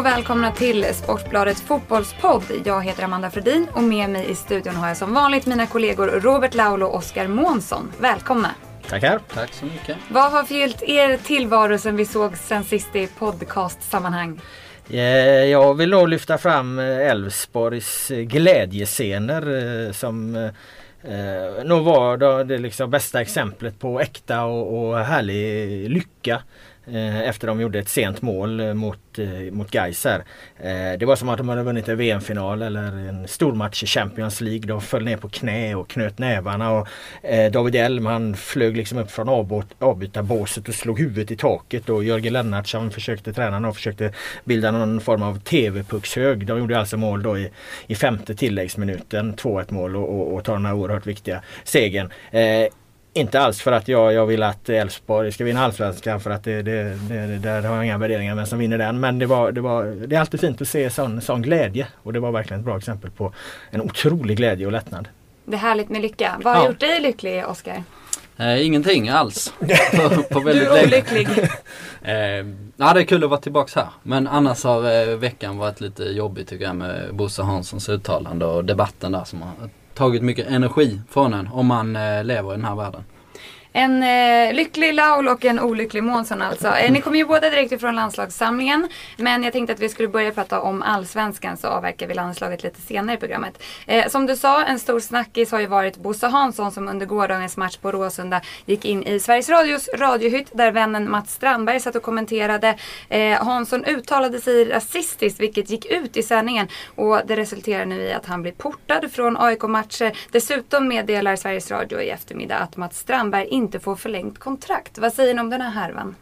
och välkomna till Sportbladets fotbollspodd. Jag heter Amanda Fredin och med mig i studion har jag som vanligt mina kollegor Robert Laulo och Oskar Månsson. Välkomna! Tackar! Tack så mycket! Vad har förgyllt er tillvaro sen vi såg sen sist i podcastsammanhang? Eh, jag vill nog lyfta fram eh, Elfsborgs glädjescener som eh, nog var det liksom bästa exemplet på äkta och härlig lycka. Eh, efter de gjorde ett sent mål eh, mot, eh, mot Gais. Det var som att de hade vunnit en VM-final eller en stormatch i Champions League. De föll ner på knä och knöt nävarna. Och David Elm han flög liksom upp från avbytarbåset och slog huvudet i taket. Och Jörgen Lennartsson försökte, träna och försökte bilda någon form av TV-puckshög. De gjorde alltså mål då i, i femte tilläggsminuten, 2-1 mål och, och, och tar den här oerhört viktiga segern. Inte alls för att jag, jag vill att Elfsborg ska vinna Allsvenskan för att det, det, det, där har jag inga värderingar vem som vinner den. Men det, var, det, var, det är alltid fint att se sån, sån glädje och det var verkligen ett bra exempel på en otrolig glädje och lättnad. Det är härligt med lycka. Vad har ja. gjort dig lycklig Oskar? Eh, ingenting alls. på, på väldigt du är olycklig. eh, ja, det är kul att vara tillbaka här. Men annars har eh, veckan varit lite jobbig tycker jag med Bosse Hanssons uttalande och debatten där som har tagit mycket energi från en om man eh, lever i den här världen. En eh, lycklig Laul och en olycklig Månsson alltså. Eh, ni kommer ju båda direkt ifrån landslagssamlingen. Men jag tänkte att vi skulle börja prata om allsvenskan så avverkar vi landslaget lite senare i programmet. Eh, som du sa, en stor snackis har ju varit Bosse Hansson som under gårdagens match på Råsunda gick in i Sveriges Radios radiohytt där vännen Mats Strandberg satt och kommenterade. Eh, Hansson uttalade sig rasistiskt vilket gick ut i sändningen och det resulterar nu i att han blir portad från AIK-matcher. Dessutom meddelar Sveriges Radio i eftermiddag att Mats Strandberg inte får förlängt kontrakt. Vad säger ni om den här härvan?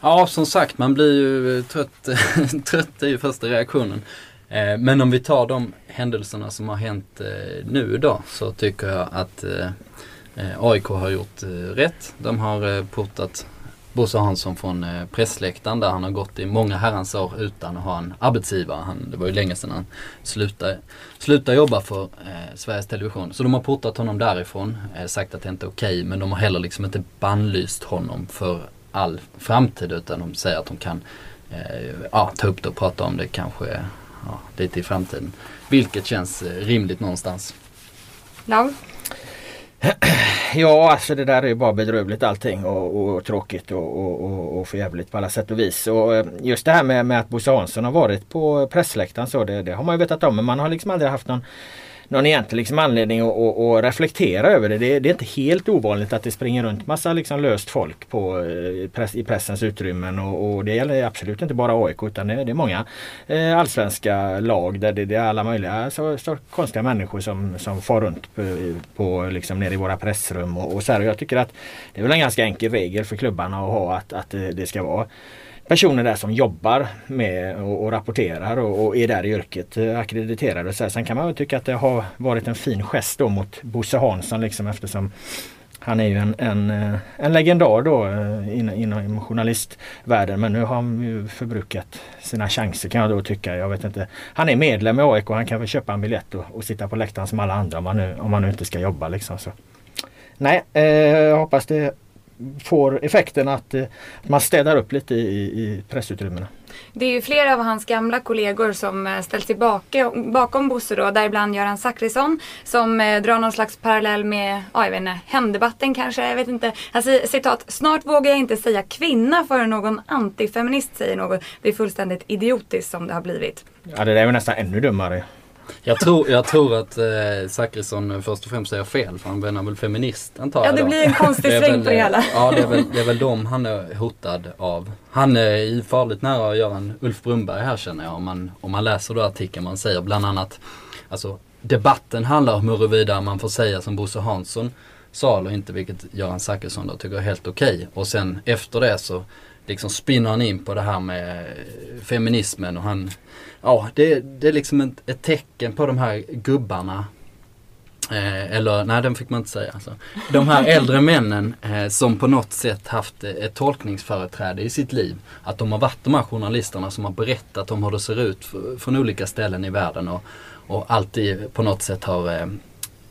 Ja, som sagt, man blir ju eh, trött. trött är ju första reaktionen. Eh, men om vi tar de händelserna som har hänt eh, nu idag så tycker jag att eh, eh AIK har gjort eh, rätt. De har portat Bosse Hansson från pressläktaren där han har gått i många herrans år utan att ha en arbetsgivare. Han, det var ju länge sedan han slutade, slutade jobba för eh, Sveriges Television. Så de har portat honom därifrån, eh, sagt att det inte är okej okay, men de har heller liksom inte bannlyst honom för all framtid utan de säger att de kan eh, ja, ta upp det och prata om det kanske ja, lite i framtiden. Vilket känns eh, rimligt någonstans. Laul? Ja, alltså det där är ju bara bedrövligt allting och, och tråkigt och, och, och förjävligt på alla sätt och vis. Och eh, just det här med, med att Bosse Hansson har varit på pressläktaren så det, det har man ju vetat om men man har liksom aldrig haft någon någon egentlig liksom anledning att, att, att reflektera över det. det. det. är inte helt ovanligt att det springer runt massa liksom löst folk på, eh, press, i pressens utrymmen och, och, det gäller absolut inte bara AIK utan det, det är många eh, allsvenska lag där det, det är alla möjliga så, så konstiga människor som, som far runt på, på liksom nere i våra pressrum och, och så här. Och jag tycker att det är väl en ganska enkel regel för klubbarna att ha att, att det ska vara personer där som jobbar med och, och rapporterar och, och, är där i yrket eh, ackrediterade. Så här. Sen kan man väl tycka att det har varit en fin gest då mot Bosse Hansson liksom eftersom han är ju en, en, eh, en legendar då eh, inom, inom journalistvärlden men nu har han ju förbrukat sina chanser kan jag då tycka. Jag vet inte. Han är medlem i AIK och han kan väl köpa en biljett och, och sitta på läktaren som alla andra om han nu, om han nu inte ska jobba liksom. Så. Nej, eh, jag hoppas det får effekten att, eh, man städar upp lite i, i pressutrymmena. Det är ju flera av hans gamla kollegor som eh, ställt sig bakom, bakom Bosse då, däribland Göran Zachrisson som eh, drar någon slags parallell med, ja jag vet inte, hemdebatten kanske, jag vet inte. Alltså citat, snart vågar jag inte säga kvinna för någon antifeminist säger något. Det är fullständigt idiotiskt som det har blivit. Ja det där är ju nästan ännu dummare. Jag tror, jag tror att eh, Zachrisson först och främst säger fel för han är väl feminist antar jag. Ja det blir en konstig sväng på det hela. Ja det är, väl, det är väl dem han är hotad av. Han är farligt nära att göra en Ulf Brunberg här känner jag om man, om man läser då artikeln man säger bland annat Alltså debatten handlar om huruvida man får säga som Bosse Hansson sa eller inte vilket Göran Zachrisson då tycker är helt okej. Okay. Och sen efter det så liksom spinner han in på det här med feminismen och han ja, det, det är liksom ett, ett tecken på de här gubbarna Eh, eller nej, den fick man inte säga. Alltså. De här äldre männen eh, som på något sätt haft ett tolkningsföreträde i sitt liv. Att de har varit de här journalisterna som har berättat om hur det ser ut från olika ställen i världen och, och alltid på något sätt har eh,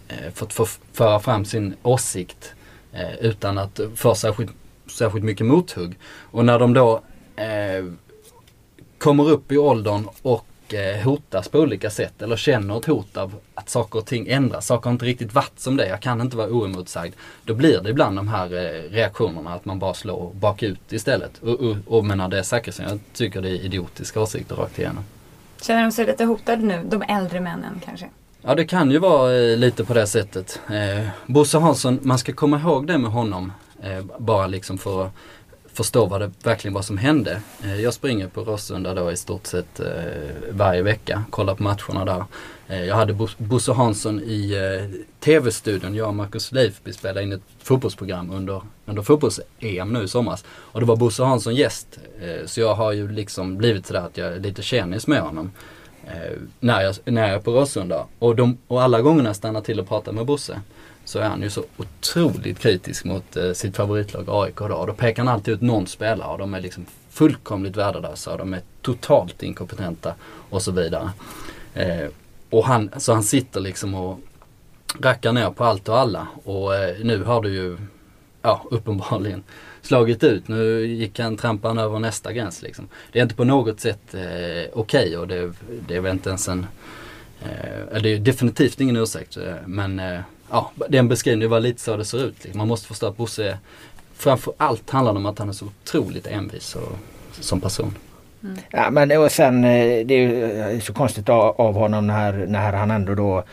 eh fått för, föra fram sin åsikt eh, utan att få särskilt, särskilt mycket mothugg. Och när de då eh, kommer upp i åldern och eh, hotas på olika sätt eller känner ett hot av att saker och ting ändras. Saker har inte riktigt varit som det Jag kan inte vara oemotsagd. Då blir det ibland de här eh, reaktionerna att man bara slår bakut istället. Och, och, och menar det är Zachrisson, jag tycker det är idiotiska åsikter rakt igenom. Känner de sig lite hotade nu, de äldre männen kanske? Ja det kan ju vara eh, lite på det sättet. Eh, Bosse Hansson, man ska komma ihåg det med honom. Eh, bara liksom för att förstå vad det verkligen var som hände. Eh, jag springer på Råsunda då i stort sett eh, varje vecka, kollar på matcherna där. Eh, jag hade Bosse Hansson i eh, TV-studion, jag och Marcus Leifby spelade in ett fotbollsprogram under, under fotbolls-EM nu i somras. Och det var Bosse Hansson gäst. Eh, så jag har ju liksom blivit sådär att jag är lite kändis med honom. Eh, när jag, när jag är på Råsunda. Och, de, och alla gångerna stannar till och pratar med Bosse så är han ju så otroligt kritisk mot eh, sitt favoritlag AIK då. Och då pekar han alltid ut någon spelare och de är liksom fullkomligt värdelösa. och De är totalt inkompetenta och så vidare. Eh, och han, så han sitter liksom och rackar ner på allt och alla. Och eh, nu har du ju ja, uppenbarligen slagit ut. Nu gick han, trampade han över nästa gräns liksom. Det är inte på något sätt eh, okej okay och det, det är väl inte ens en eh, det är definitivt ingen ursäkt eh, men eh, ja, den beskrivningen var lite så det ser ut. Man måste förstå att Bosse framför allt handlar om att han är så otroligt envis och, som person. Mm. Ja men och sen eh, det är så konstigt av honom när, när han ändå då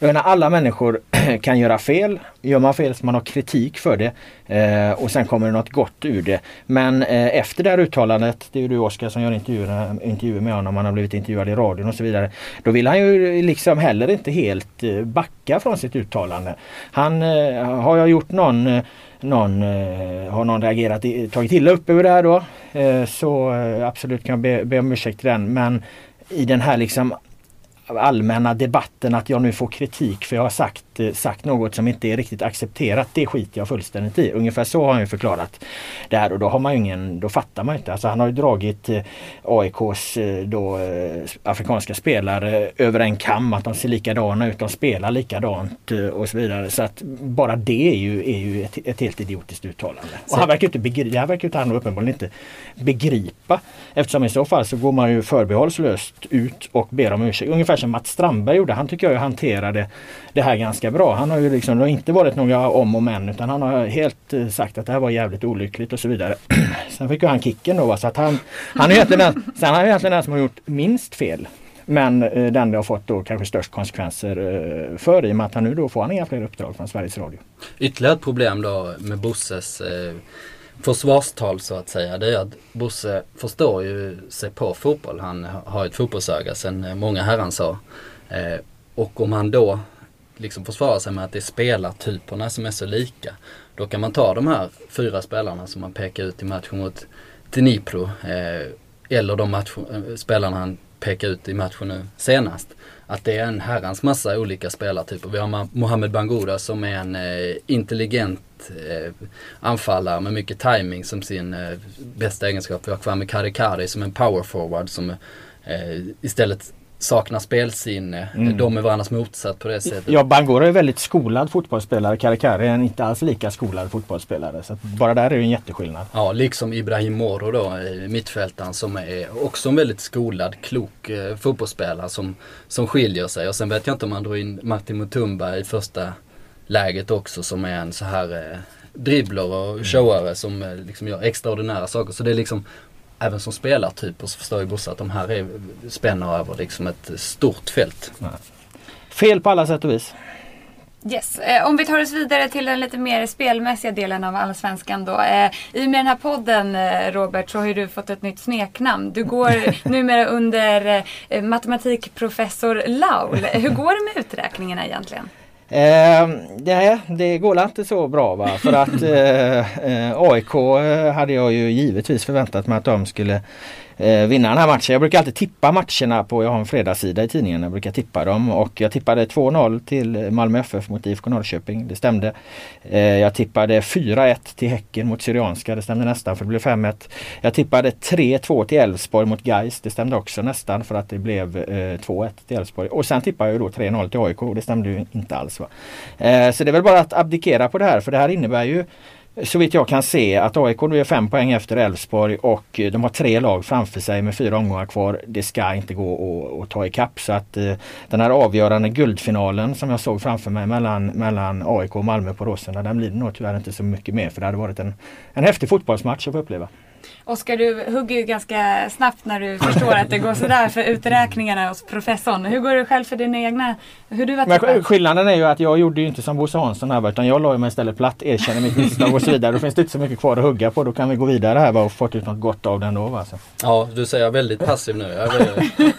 jag menar alla människor kan göra fel. Gör man fel så man har kritik för det. Eh, och sen kommer det något gott ur det. Men eh, efter det här uttalandet, det är ju du Oskar som gör intervjuer, intervjuer med honom, han har blivit intervjuad i radion och så vidare. Då vill han ju liksom heller inte helt eh, backa från sitt uttalande. Han eh, har jag gjort någon eh, någon, eh, har någon reagerat, tagit illa upp över det här då eh, så absolut kan jag be, be om ursäkt till den. Men i den här liksom allmänna debatten att jag nu får kritik för jag har sagt, eh, sagt något som inte är riktigt accepterat. Det skiter jag fullständigt i. Ungefär så har han ju förklarat det här och då har man ingen, då fattar man inte. Alltså han har ju dragit eh, AIKs eh, då, afrikanska spelare över en kam. Att de ser likadana ut, de spelar likadant och så vidare. Så att bara det är ju, är ju ett, ett helt idiotiskt uttalande. Och han verkar inte begripa, det här verkar inte han uppenbarligen inte begripa. Eftersom i så fall så går man ju förbehållslöst ut och ber om ursäkt. Ungefär som Mats Strandberg gjorde. Han tycker jag hanterade det här ganska bra. Han har ju liksom, det har inte varit några om och men utan han har helt eh, sagt att det här var jävligt olyckligt och så vidare. Sen fick ju han kicken då så att han, han är egentligen den, sen han är egentligen den som har gjort minst fel. Men eh, den det har fått då kanske störst konsekvenser eh, för i och med att han nu då får han inga fler uppdrag från Sveriges Radio. Ytterligare ett problem då med Bosses eh, försvarstal så att säga. Det är att Bosse förstår ju sig på fotboll. Han har ett fotbollsöga sedan många herrans år. Eh, och om han då liksom försvara sig med att det är spelartyperna som är så lika. Då kan man ta de här fyra spelarna som man pekar ut i matchen mot Dnipro. Eh, eller de match, eh, spelarna han pekar ut i matchen nu senast att det är en herrans massa olika spelartyper. Vi har Mohamed Bangura som är en eh, intelligent eh, anfallare med mycket timing som sin eh, bästa egenskap. Vi har Kwame Karikari som en power forward som eh, istället saknar spelsinne. Mm. De är varandras motsats på det sättet. Ja, Bangor är väldigt skolad fotbollsspelare. Karikari är inte alls lika skolad fotbollsspelare. Så bara där är det en jätteskillnad. Ja, liksom Ibrahim Moro då, mittfältaren som är också en väldigt skolad, klok eh, fotbollsspelare som, som skiljer sig. Och sen vet jag inte om man drar in Martin Mutumba i första läget också som är en så här eh, dribbler och showare som eh, liksom gör extraordinära saker. Så det är liksom även som spelartyper så förstår ju Bosse att de här är, spänner över liksom ett stort fält. Nej. Fel på alla sätt och vis. Yes. Eh, om vi tar oss vidare till den lite mer spelmässiga delen av Allsvenskan då. Eh, I och med den här podden eh, Robert så har ju du fått ett nytt smeknamn. Du går numera under eh, matematikprofessor Laul. Hur går det med uträkningarna egentligen? Eh, nej, det går inte så bra va? För att eh, eh AIK eh, hade jag ju givetvis förväntat mig att de skulle eh, vinna den här matchen. Jag brukar alltid tippa matcherna på, jag har en fredagssida i tidningen, jag brukar tippa dem och jag tippade 2-0 till Malmö FF mot IFK Norrköping, det stämde. Eh, jag tippade 4-1 till Häcken mot Syrianska, det stämde nästan för det blev 5-1. Jag tippade 3-2 till Elfsborg mot Geis, det stämde också nästan för att det blev eh, 2-1 till Elfsborg. Och sen tippade jag då 3-0 till AIK och det stämde ju inte alls. Va? Eh, så det är väl bara att abdikera på det här för det här innebär ju så vitt jag kan se att AIK nu är fem poäng efter Elfsborg och eh, de har tre lag framför sig med fyra omgångar kvar. Det ska inte gå att, ta ikapp så att eh, den här avgörande guldfinalen som jag såg framför mig mellan, mellan AIK och Malmö på Råsunda den blir det nog tyvärr inte så mycket mer för det hade varit en, en häftig fotbollsmatch att få uppleva. Oskar, du hugger ju ganska snabbt när du förstår att det går sådär för uträkningarna hos professorn. Hur går det själv för dina egna? Hur du Men skillnaden är ju att jag gjorde ju inte som Bosse Hansson här utan jag la mig istället platt, erkänner mitt misstag och så vidare. Då finns det inte så mycket kvar att hugga på. Då kan vi gå vidare här och fått ut något gott av den då. Alltså. Ja, du säger väldigt passiv nu. Jag,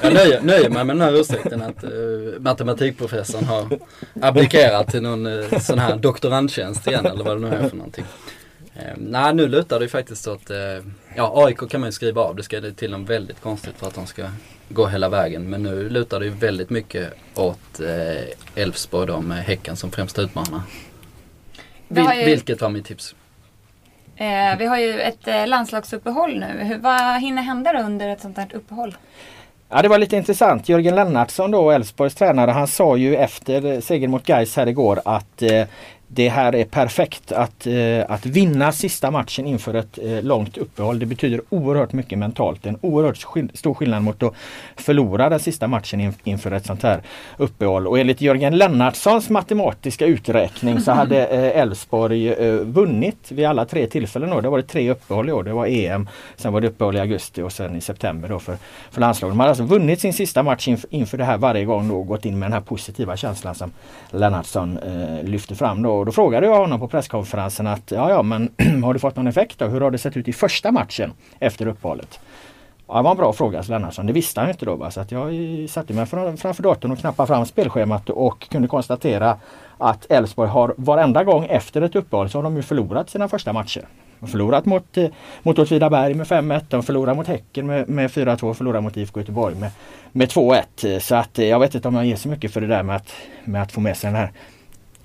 jag nöjer, nöjer mig med den här ursäkten att uh, matematikprofessorn har abdikerat till någon uh, sån här doktorandtjänst igen eller vad det nu är för någonting. Eh, nej, nu lutar det ju faktiskt åt, eh, ja AIK kan man ju skriva av. Det ska till något väldigt konstigt för att de ska gå hela vägen. Men nu lutar det ju väldigt mycket åt eh, Elfsborg eh, då med Häcken som främsta utmanare. Vil, ju, vilket var mitt tips. Eh, vi har ju ett eh, landslagsuppehåll nu. Hur, vad hinner hända under ett sånt här uppehåll? Ja det var lite intressant. Jörgen Lennartsson då, Elfsborgs tränare, han sa ju efter segern mot Gais här igår att eh, det här är perfekt att, eh, att vinna sista matchen inför ett eh, långt uppehåll. Det betyder oerhört mycket mentalt. En oerhört stor skillnad mot att förlora den sista matchen inför ett sånt här uppehåll. Och enligt Jörgen Lennartssons matematiska uträkning så hade eh, Elfsborg vunnit vid alla tre tillfällen. Då. Det var det tre uppehåll i år. Det var EM, sen var det uppehåll i augusti och sen i september då för, för landslaget. De hade alltså vunnit sin sista match inför, inför det här varje gång och gått in med den här positiva känslan som Lennartsson lyfte fram. Då. Och då frågade jag honom på presskonferensen att ja, ja men har du fått någon effekt då? Hur har det sett ut i första matchen efter uppehållet? Ja, det var en bra fråga Lennartsson. Det visste han inte då. Va? Så att jag satte mig framför datorn och knappade fram spelschemat och kunde konstatera att Elfsborg har varenda gång efter ett uppehåll så har de ju förlorat sina första matcher. De har förlorat mot, eh, mot Åtvidaberg med 5-1, de förlorar mot Häcken med, med 4-2, förlorar mot IFK Göteborg med, med 2-1. Så att eh, jag vet inte om jag ger så mycket för det där med att, med att få med sig den här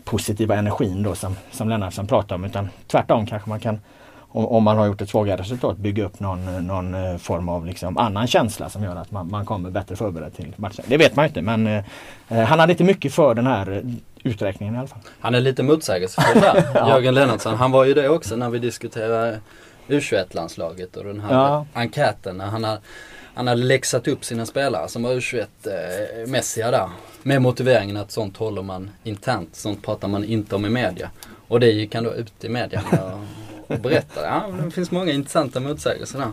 positiva energin då som, som Lennartsson pratar om utan tvärtom kanske man kan om, om, man har gjort ett svagare resultat bygga upp någon, någon eh, form av liksom annan känsla som gör att man, man kommer bättre förberedd till matchen. Det vet man inte men eh, eh han hade inte mycket för den här eh, uträkningen i alla fall. Han är lite motsägelsefull där, ja. Jörgen Lennartsson. Han var ju det också när vi diskuterade U21-landslaget och den här ja. enkäten. När han han hade läxat upp sina spelare som var U21-mässiga eh, där. Med motiveringen att sånt håller man internt, sånt pratar man inte om i media. Och det gick han då ut i media och, och berättade. Ja, det finns många intressanta motsägelser där.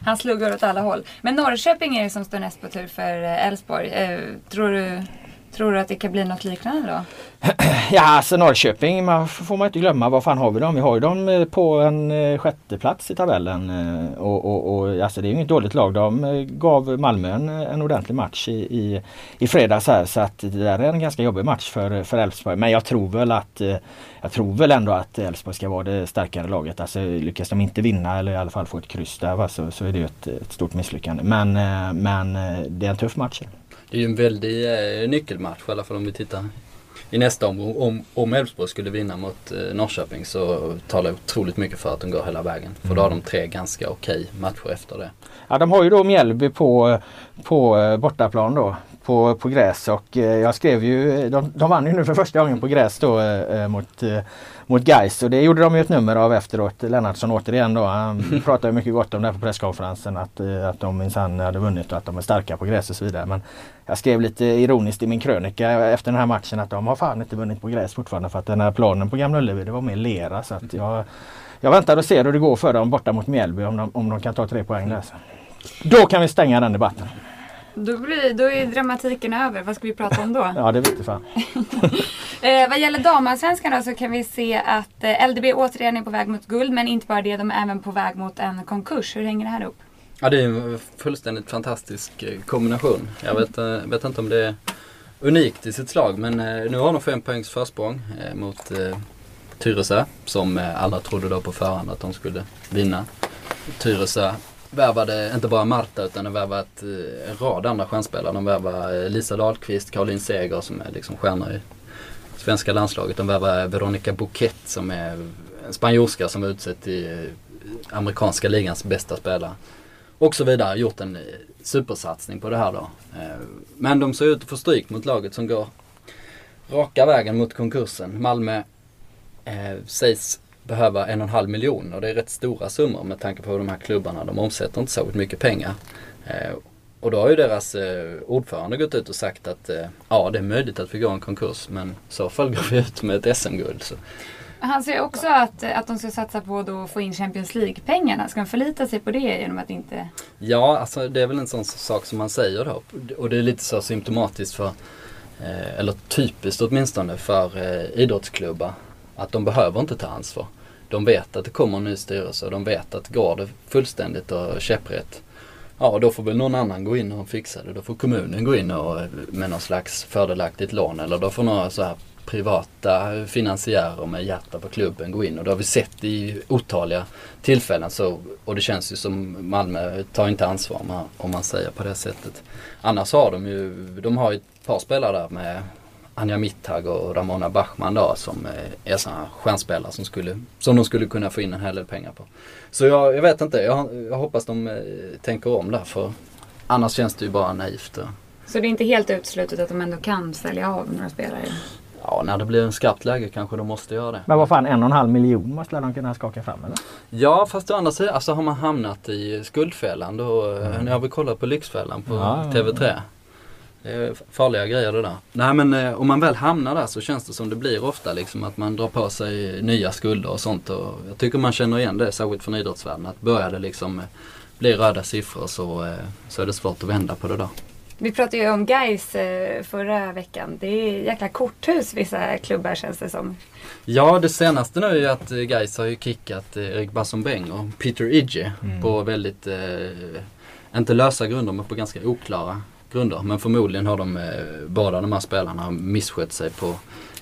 Han slog åt alla håll. Men Norrköping är det som står näst på tur för eh, Elfsborg. Eh, tror du Tror du att det kan bli något liknande då? Ja, alltså Norrköping man får man inte glömma. Vad fan har vi dem? Vi har ju dem eh, på en eh, sjätte plats i tabellen. Eh, och, och, och alltså det är inget dåligt lag. De gav Malmö en, en ordentlig match i, i, i fredags här. Så att det där är en ganska jobbig match för, för Elfsborg. Men jag tror väl att jag tror väl ändå att Elfsborg ska vara det starkare laget. Alltså lyckas de inte vinna eller i alla fall få ett kryss där va, så, så är det ett, ett stort misslyckande. Men, men det är en tuff match. Det är ju en väldig eh, nyckelmatch i alla fall om vi tittar i nästa omgång. Om, om Elfsborg skulle vinna mot eh, Norrköping så talar otroligt mycket för att de går hela vägen. För då har de tre ganska okej matcher efter det. Ja de har ju då Mjällby på, eh, på eh, bortaplan då på, på gräs och eh, jag skrev ju, de, de vann ju nu för första gången på gräs då eh, mot, eh, mot Gais och det gjorde de ju ett nummer av efteråt. Lennartsson återigen då, han pratade mycket gott om det här på presskonferensen att, att de minsann hade vunnit och att de är starka på gräs och så vidare. Men jag skrev lite ironiskt i min krönika efter den här matchen att de har fan inte vunnit på gräs fortfarande för att den här planen på Gamla Ullevi det var mer lera så att jag, jag väntar och ser hur det går för dem borta mot Mjällby om de, om de kan ta tre poäng där. Då kan vi stänga den debatten. Då, blir, då är dramatiken över. Vad ska vi prata om då? ja, det vet fan. eh, vad gäller damallsvenskan då så kan vi se att eh, LDB återigen är på väg mot guld. Men inte bara det, de är även på väg mot en konkurs. Hur hänger det här ihop? Ja, det är en fullständigt fantastisk eh, kombination. Jag vet, eh, vet inte om det är unikt i sitt slag men eh, nu har de fem poängs försprång eh, mot eh, Tyresö som alla trodde då på förhand att de skulle vinna. Tyresö värvade inte bara Marta utan de värvade eh, en rad andra stjärnspelare. De värvade eh, Lisa Dahlqvist, Caroline Seger som är liksom stjärnor i svenska landslaget. De värvade Veronica Bouquet som är en spanjorska som var utsedd till eh, amerikanska ligans bästa spelare. Och så vidare. Gjort en supersatsning på det här då. Men de ser ut att få stryk mot laget som går raka vägen mot konkursen. Malmö eh, sägs behöva en och en halv miljon och det är rätt stora summor med tanke på de här klubbarna. De omsätter inte så mycket pengar. Eh, och då har ju deras eh, ordförande gått ut och sagt att eh, ja det är möjligt att vi går en konkurs men i så fall går vi ut med ett SM-guld. Han säger också att, att de ska satsa på att få in Champions League-pengarna. Ska de förlita sig på det genom att inte... Ja, alltså det är väl en sån sak som man säger då. Och det är lite så symptomatiskt för, eh, eller typiskt åtminstone för idrottsklubbar. Att de behöver inte ta ansvar. De vet att det kommer en ny styrelse och de vet att går det fullständigt och käpprätt Ja, då får väl någon annan gå in och fixa det. Då får kommunen gå in och, med någon slags fördelaktigt lån eller då får några så här privata finansiärer med hjärta på klubben gå in och det har vi sett i otaliga tillfällen. Så, och det känns ju som Malmö tar inte ansvar om man säger på det sättet. Annars har de ju, de har ju ett par spelare där med Anja Mittag och Ramona Bachmann då som är sådana stjärnspelare som, skulle, som de skulle kunna få in en hel del pengar på. Så jag, jag vet inte, jag, jag hoppas de eh, tänker om där för annars känns det ju bara naivt. Så det är inte helt uteslutet att de ändå kan sälja av några spelare? Ja, när det blir en skarpt läge kanske de måste göra det. Men vad fan, en och en halv miljon måste de kunna skaka fram eller? Ja, fast å andra sidan, alltså har man hamnat i skuldfällan då, mm. när jag vill kolla på Lyxfällan på ja, TV3. Det är farliga grejer det där. Nej men eh, om man väl hamnar där så känns det som det blir ofta liksom att man drar på sig nya skulder och sånt. Och jag tycker man känner igen det, särskilt från idrottsvärlden. Att börjar det liksom eh, bli röda siffror så, eh, så är det svårt att vända på det där. Vi pratade ju om Gais förra veckan. Det är jäkla korthus vissa klubbar känns det som. Ja, det senaste nu är ju att Gais har ju kickat Erik Bassombeng och Peter Idje mm. på väldigt, eh, inte lösa grunder men på ganska oklara grunder. Men förmodligen har de eh, båda de här spelarna misskött sig på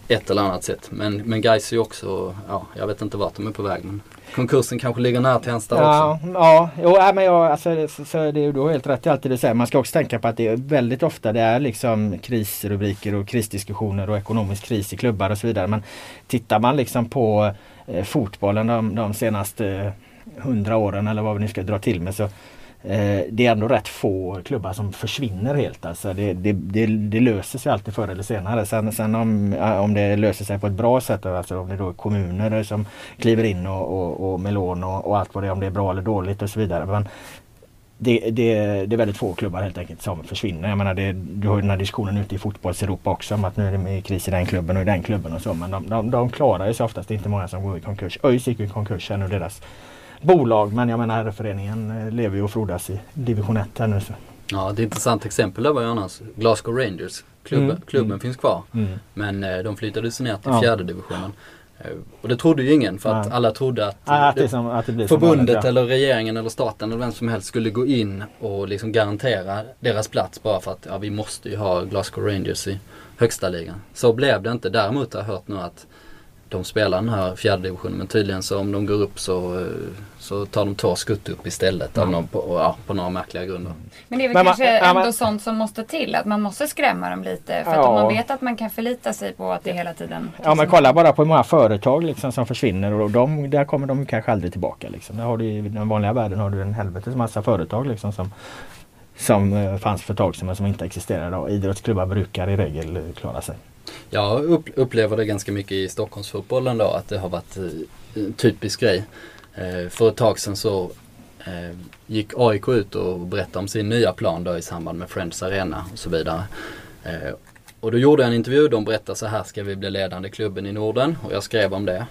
ett eller annat sätt. Men, men Gais är ju också, ja, jag vet inte vart de är på väg. Men konkursen kanske ligger nära Tensta ja, också. Ja, jo, men jag, alltså, så, så det är du helt rätt i allt det du säger. Man ska också tänka på att det är väldigt ofta det är liksom krisrubriker och krisdiskussioner och ekonomisk kris i klubbar och så vidare. Men tittar man liksom på eh, fotbollen de, de senaste hundra åren eller vad vi nu ska dra till med så Eh, Eh, det är ändå rätt få klubbar som försvinner helt. Alltså det, det, det, det, löser sig alltid förr eller senare. Sen, sen om, eh, om det löser sig på ett bra sätt, alltså om det då är kommuner som kliver in och, och, och med lån och, och, allt vad det är, om det är bra eller dåligt och så vidare. Men det, det, det är väldigt få klubbar helt enkelt som försvinner. Jag menar det, du har ju den här diskussionen ute i fotbolls-Europa också om att nu är det kris i den klubben och i den klubben och så. Men de, de, de klarar sig oftast. Det är inte många som går i konkurs. ÖIS gick i konkurs här nu deras bolag. Men jag menar föreningen eh, lever ju och frodas i division 1 här nu. Så. Ja, ett intressant exempel där var ju annars Glasgow Rangers. Klubben, mm. klubben mm. finns kvar. Mm. Men eh, de flyttades ner till ja. fjärde divisionen. Eh, och det trodde ju ingen för att alla trodde att, ja, att, det, som, att det förbundet vanligt, ja. eller regeringen eller staten eller vem som helst skulle gå in och liksom garantera deras plats bara för att ja, vi måste ju ha Glasgow Rangers i högsta ligan. Så blev det inte. Däremot har jag hört nu att de spelar den här fjärde divisionen men tydligen så om de går upp så, eh, så tar de två skutt upp istället mm. någon, på, ja, på några märkliga grunder. Men det är väl men kanske man, ändå man, sånt som måste till, att man måste skrämma dem lite. För ja. att om man vet att man kan förlita sig på att det hela tiden... Ja men kolla bara på hur många företag liksom som försvinner och de, där kommer de kanske aldrig tillbaka. Liksom. Där har du, I den vanliga världen har du en helvetes massa företag liksom som som eh, fanns för ett tag sedan men som inte existerar idag. Idrottsklubbar brukar i regel klara sig. Jag upplever det ganska mycket i Stockholmsfotbollen då att det har varit en eh, typisk grej. Eh, för ett tag sedan så eh, gick AIK ut och berättade om sin nya plan då i samband med Friends Arena och så vidare. Och då gjorde jag en intervju, de berättade så här ska vi bli ledande klubben i Norden och jag skrev om det.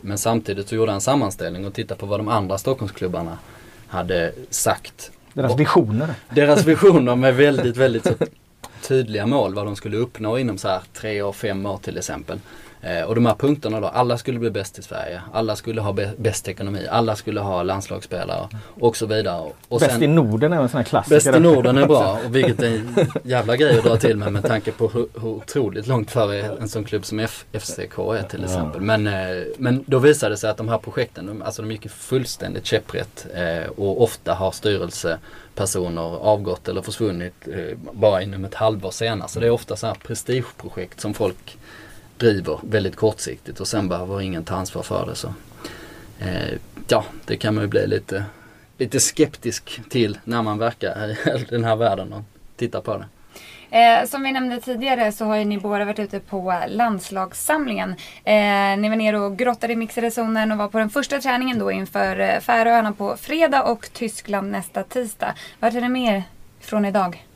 Men samtidigt så gjorde jag en sammanställning och tittade på vad de andra Stockholmsklubbarna hade sagt. Deras visioner? Deras visioner med väldigt, väldigt tydliga mål vad de skulle uppnå inom så här tre år, fem år till exempel. Eh, och de här punkterna då, alla skulle bli bäst i Sverige, alla skulle ha bäst ekonomi, alla skulle ha landslagsspelare och så vidare. Och bäst sen, i Norden är en sån här klassiker. Bäst i Norden är bra, och vilket är en jävla grej att dra till med med tanke på hur, hur otroligt långt före en sån klubb som F, FCK är till exempel. Men, eh, men då visade det sig att de här projekten, de, alltså de gick fullständigt käpprätt eh, och ofta har styrelsepersoner avgått eller försvunnit bara inom ett halvår senare. Så det är ofta så här prestigeprojekt som folk driver väldigt kortsiktigt och sen behöver ingen ta ansvar för det. Så. Eh, ja, det kan man ju bli lite, lite skeptisk till när man verkar i den här världen och tittar på det. Eh, som vi nämnde tidigare så har ju ni båda varit ute på landslagssamlingen. Eh, ni var nere och grottade i mixade zonen och var på den första träningen då inför eh, Färöarna på fredag och Tyskland nästa tisdag. Vad är det mer från idag?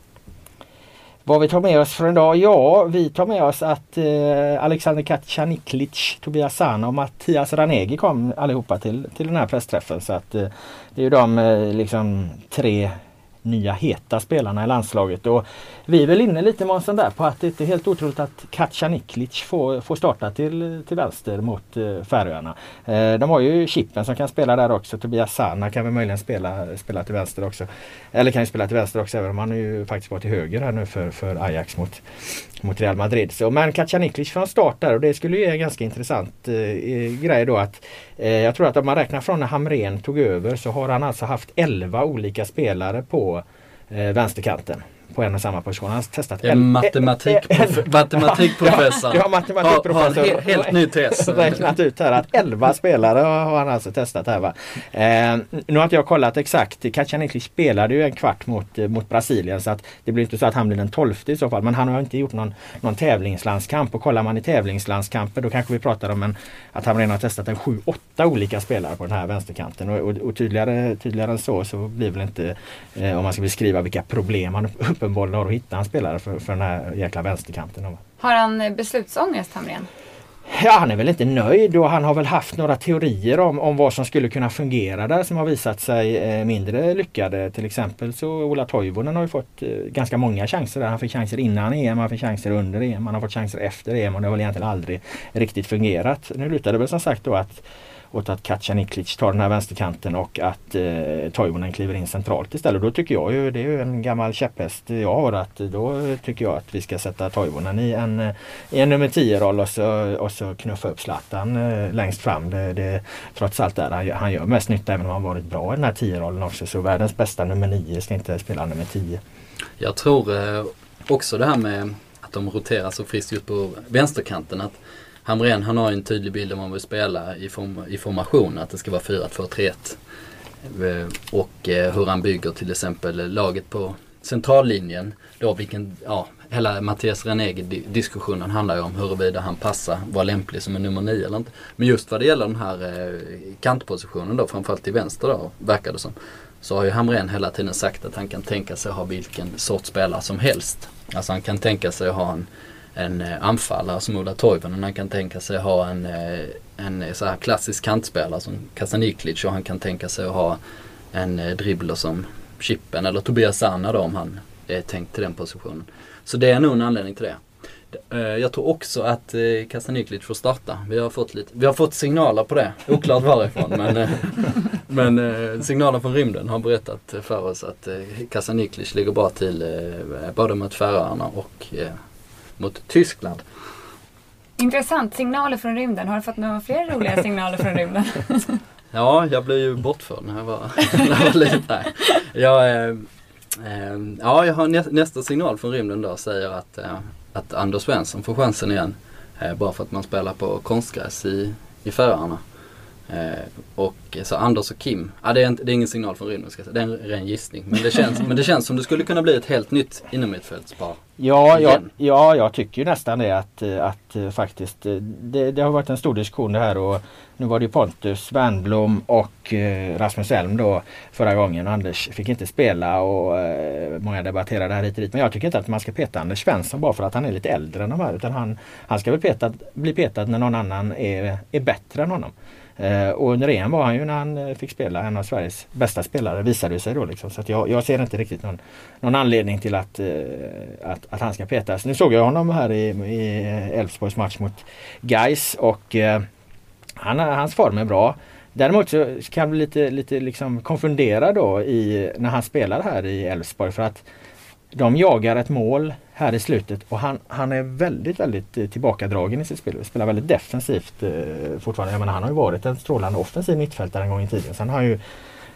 Vad vi tar med oss för en dag? Ja, vi tar med oss att eh, Alexander Kacaniklic, Tobias Sana och Mattias Ranegi kom allihopa till, till den här pressträffen. Så att eh, det är ju de eh, liksom tre nya heta spelarna i landslaget. Och vi är väl inne lite Månsson där på att det är helt otroligt att Katja Niklic får, får starta till, till vänster mot eh, Färöarna. Eh, de har ju Chippen som kan spela där också. Tobias Sana kan väl möjligen spela, spela till vänster också. Eller kan ju spela till vänster också även om han ju faktiskt var till höger här nu för, för Ajax mot, mot Real Madrid. Så, men Kacaniklic från start där och det skulle ju ge en ganska intressant eh, grej då att eh, jag tror att om man räknar från när Hamren tog över så har han alltså haft 11 olika spelare på eh, vänsterkanten på en och samma position. Han har testat en matematikprofessor. matematikprofessor. Ja, matematikprofessor. Har, har helt ny tes. räknat ut här att 11 spelare har han alltså testat här. Va? Eh, nu har inte jag kollat exakt. Kacaniklic spelade ju en kvart mot, mot Brasilien så att det blir inte så att han blir den tolfte i så fall. Men han har inte gjort någon, någon tävlingslandskamp och kollar man i tävlingslandskamper då kanske vi pratar om en, att han redan har testat en 7-8 olika spelare på den här vänsterkanten. Och, och, och tydligare, tydligare än så så blir väl inte eh, om man ska beskriva vilka problem han uppenbarligen har att hitta en spelare för, för den här jäkla vänsterkanten. Har han beslutsångest Hamrén? Ja, han är väl inte nöjd och han har väl haft några teorier om, om vad som skulle kunna fungera där som har visat sig eh, mindre lyckade. Till exempel så Ola Toivonen har ju fått eh, ganska många chanser där. Han fick chanser innan EM, han fick chanser under EM, han har fått chanser efter EM och det har väl egentligen aldrig riktigt fungerat. Nu lutar det väl som sagt då att åt att Kacaniklic tar den här vänsterkanten och att eh, Toivonen kliver in centralt istället. Då tycker jag ju, det är ju en gammal käpphäst jag har, att då tycker jag att vi ska sätta Toivonen i en, eh, i en nummer 10-roll och så, och så knuffa upp Zlatan eh, längst fram. Det, det, trots allt där, han, han gör mest nytta även om han varit bra i den här 10-rollen också. Så världens bästa nummer 9 ska inte spela nummer 10. Jag tror eh, också det här med att de roterar så friskt ut på vänsterkanten. Att Hamrén han har en tydlig bild om man vill spela i, form, i formation, att det ska vara 4-2-3-1. Eh, och eh, hur han bygger till exempel laget på centrallinjen. Då vilken, ja, hela Mattias Renegi-diskussionen handlar ju om huruvida han passar, var lämplig som en nummer 9 eller inte. Men just vad det gäller den här eh, kantpositionen då, framförallt till vänster då, verkar det som. Så har ju Hamrén hela tiden sagt att han kan tänka sig att ha vilken sorts spelare som helst. Alltså han kan tänka sig att ha en en eh, anfallare som Ola Toivonen. Han kan tänka sig ha en, eh, en eh, så här klassisk kantspelare som Kasaniklic och han kan tänka sig att ha en dribbler som Chippen eller Tobias Sanna då om han är tänkt till den positionen. Så det är nog en anledning till det. Jag tror också att Kasaniklic får starta. Vi har fått, lite, vi har fått signaler på det. Oklart varifrån men, men signaler från rymden har berättat för oss att Kasaniklic ligger bra till både mot Färöarna och mot Tyskland. Intressant. Signaler från rymden. Har du fått några fler roliga signaler från rymden? ja, jag blev ju bortförd när jag var, när jag var liten. Jag, eh, eh, ja, jag har nä nästa signal från rymden då säger att, eh, att Anders Svensson får chansen igen. Eh, bara för att man spelar på konstgräs i, i Färöarna. Eh, och så Anders och Kim, ah, det, är inte, det är ingen signal från säga. det är en ren gissning. Men det, känns, men det känns som det skulle kunna bli ett helt nytt innermittfältspar. Ja, ja, ja, jag tycker ju nästan det att, att eh, faktiskt eh, det, det, har varit en stor diskussion det här och nu var det Pontus Wernbloom och Rasmus Elm då förra gången. Anders fick inte spela och många debatterade här hit och dit. Men jag tycker inte att man ska peta Anders Svensson bara för att han är lite äldre än de här. Utan han, han ska väl petad, bli petad när någon annan är, är bättre än honom. Eh, och under EM var han ju när han eh, fick spela en av Sveriges bästa spelare visade det sig då. Liksom. Så att jag, jag ser inte riktigt någon, någon anledning till att, eh, att, att, han ska petas. Nu såg jag honom här i Elfsborgs match mot Geis och eh, han, hans form är bra. Däremot så kan jag bli lite, lite liksom konfunderad då i, när han spelar här i Elfsborg för att de jagar ett mål här i slutet och han, han är väldigt, väldigt eh, tillbakadragen i sitt spel. Spelar väldigt defensivt eh, fortfarande. Jag menar, han har ju varit en strålande offensiv mittfältare en gång i tiden. Sen har han ju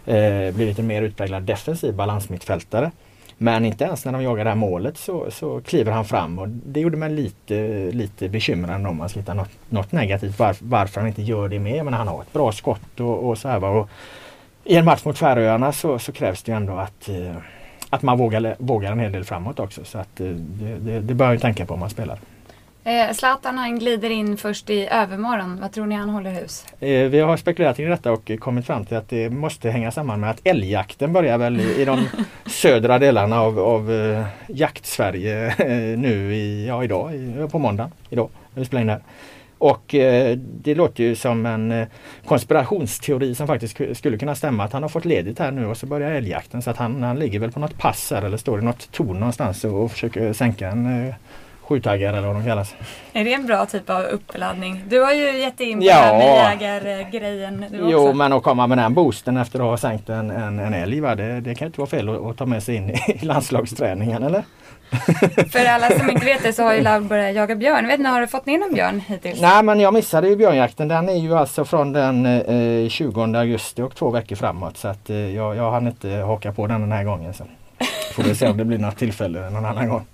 eh, blivit en mer utpräglad defensiv balansmittfältare. Men inte ens när de jagar det här målet så, så kliver han fram och det gjorde mig lite, lite bekymrad om man ska hitta något, något negativt var, varför han inte gör det mer. Men han har ett bra skott och, och så här. Och I en match mot Färöarna så, så krävs det ju ändå att eh, att man vågar, vågar en hel del framåt också. Så att det, det, det bör man ju tänka på om man spelar. Eh, Zlatan han glider in först i övermorgon. Vad tror ni han håller hus? Eh, vi har spekulerat kring detta och kommit fram till att det måste hänga samman med att älgjakten börjar väl i, i de södra delarna av, av jakt-Sverige nu i, ja, idag, i, på måndag. Idag, när vi spelar in det här. Och eh, det låter ju som en eh, konspirationsteori som faktiskt skulle kunna stämma att han har fått ledigt här nu och så börjar älgjakten så att han, han ligger väl på något pass här eller står i något torn någonstans och, och försöker sänka en eh, sjutaggar eller vad de kallas. Är det en bra typ av uppladdning? Du har ju gett in på ja. det här med jägargrejen. Jo men att komma med den boosten efter att ha sänkt en, en, en älg va? Det, det kan inte vara fel att, att ta med sig in i landslagsträningen eller? För alla som inte vet det så har ju Laud börjat jaga björn. Vet ni, har du fått ner någon björn hittills? Nej men jag missade ju björnjakten. Den är ju alltså från den eh, 20 augusti och två veckor framåt. Så att eh, jag, jag hann inte haka på den den här gången. Så. Får vi se om det blir något tillfälle någon annan gång.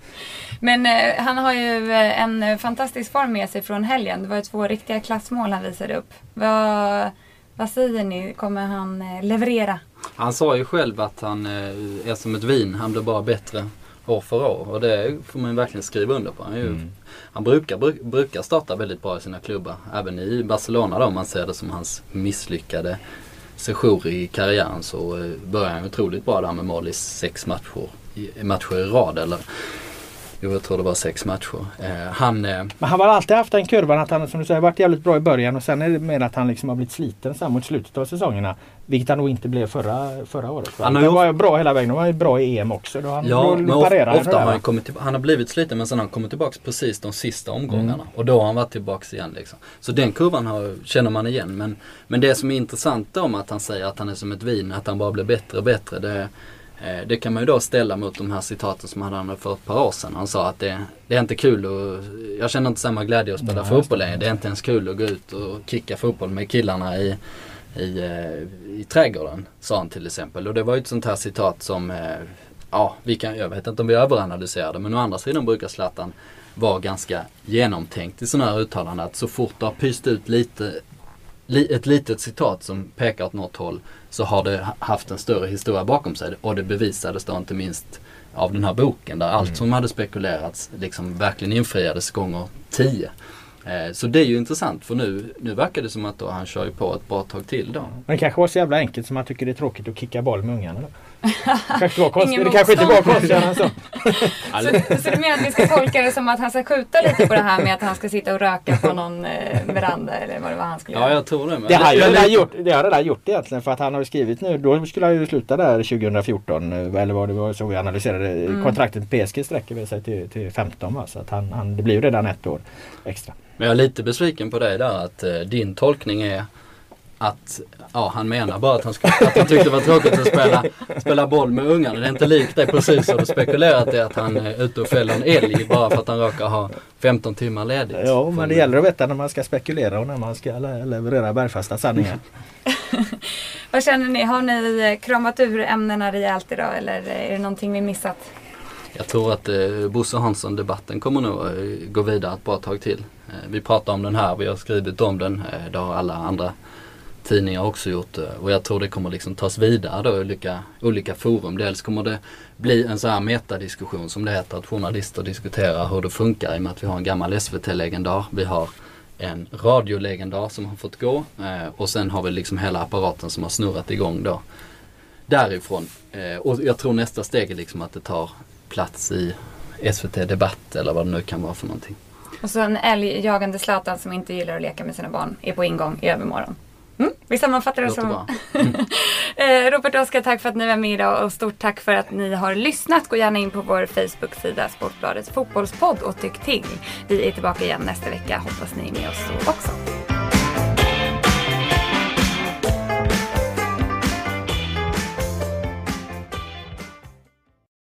Men eh, han har ju eh, en fantastisk form med sig från helgen. Det var ju två riktiga klassmål han visade upp. Vad, vad säger ni? Kommer han eh, leverera? Han sa ju själv att han eh, är som ett vin. Han blir bara bättre år för år. Och det får man verkligen skriva under på. Han, ju, mm. han brukar, bruk, brukar starta väldigt bra i sina klubbar. Även i Barcelona då, om man ser det som hans misslyckade sejour i karriären så eh, börjar han otroligt bra där med mål i sex matcher, matcher i rad. Eller Jo, jag tror det var sex matcher. Eh, han, eh, Men han har alltid haft den kurvan att han som du säger varit jävligt bra i början och sen är det mer att han liksom har blivit sliten sen mot slutet av säsongerna. Vilket han nog inte blev förra, förra året. Han har var bra hela vägen. Han var bra i EM också. Då han, ja, då, men ofta, ofta har han, kommit till, han har blivit sliten men sen har han kommit tillbaka precis de sista omgångarna. Mm. Och då har han varit tillbaka igen. Liksom. Så den kurvan har, känner man igen. Men, men det som är intressant om att han säger att han är som ett vin, att han bara blir bättre och bättre. Det, det kan man ju då ställa mot de här citaten som han hade för ett par år sedan. Han sa att det, det är inte kul att, jag känner inte samma glädje att spela Nej, fotboll längre. Det är inte ens kul att gå ut och kicka fotboll med killarna i, i, eh, i trädgården. Sa han till exempel. Och det var ju ett sånt här citat som, eh, ja, vi kan, jag vet inte om vi överanalyserar det men å andra sidan brukar Zlatan vara ganska genomtänkt i sådana här uttalanden. Att så fort det har pyst ut lite, ett litet citat som pekar åt något håll så har det haft en större historia bakom sig. Och det bevisades då inte minst av den här boken där allt mm. som hade spekulerats liksom verkligen infriades gånger tio. Eh, så det är ju intressant för nu, nu verkar det som att då han kör ju på ett bra tag till då. Men det kanske var så jävla enkelt som han tycker det är tråkigt att kicka boll med ungarna då? kanske var konstigt. det kanske inte var konstigare än så. så. Så du menar att vi ska tolka det som att han ska skjuta lite på det här med att han ska sitta och röka på någon eh, veranda eller vad det var han skulle göra? Ja jag tror det. Men det, har jag redan gjort, det har jag redan gjort egentligen för att han har ju skrivit nu, då skulle han ju sluta där 2014 eh, eller vad det var så vi analyserade. Mm. Kontraktet PSG sträcker sig till, till 15 va? så att han, han, det blir ju redan ett år extra. Men jag är lite besviken på dig där att eh, din tolkning är att ja, han menar bara att han, ska, att han tyckte det var tråkigt att spela, spela boll med ungarna. Det är inte likt dig precis har du spekulerat i att han är ute och fäller en älg bara för att han råkar ha 15 timmar ledigt. Ja, men det gäller att veta när man ska spekulera och när man ska leverera bergfasta sanningar. Vad känner ni? Har ni eh, kramat ur ämnena rejält idag eller är det någonting vi missat? Jag tror att eh, Bosse Hansson debatten kommer nog eh, gå vidare ett bra tag till. Eh, vi pratar om den här, vi har skrivit om den. Eh, det har alla andra tidningar också gjort. Eh, och jag tror det kommer liksom tas vidare då i olika, olika forum. Dels kommer det bli en sån här metadiskussion som det heter. Att journalister diskuterar hur det funkar i och med att vi har en gammal SVT-legendar. Vi har en radiolegendar som har fått gå. Eh, och sen har vi liksom hela apparaten som har snurrat igång då. Därifrån. Eh, och jag tror nästa steg är liksom att det tar plats i SVT Debatt eller vad det nu kan vara för någonting. Och så en älgjagande Zlatan som inte gillar att leka med sina barn är på ingång i övermorgon. Mm, vi sammanfattar det som... Robert och Oskar, tack för att ni var med idag och stort tack för att ni har lyssnat. Gå gärna in på vår Facebook-sida Sportbladets fotbollspodd och tyck till. Vi är tillbaka igen nästa vecka. Hoppas ni är med oss då också.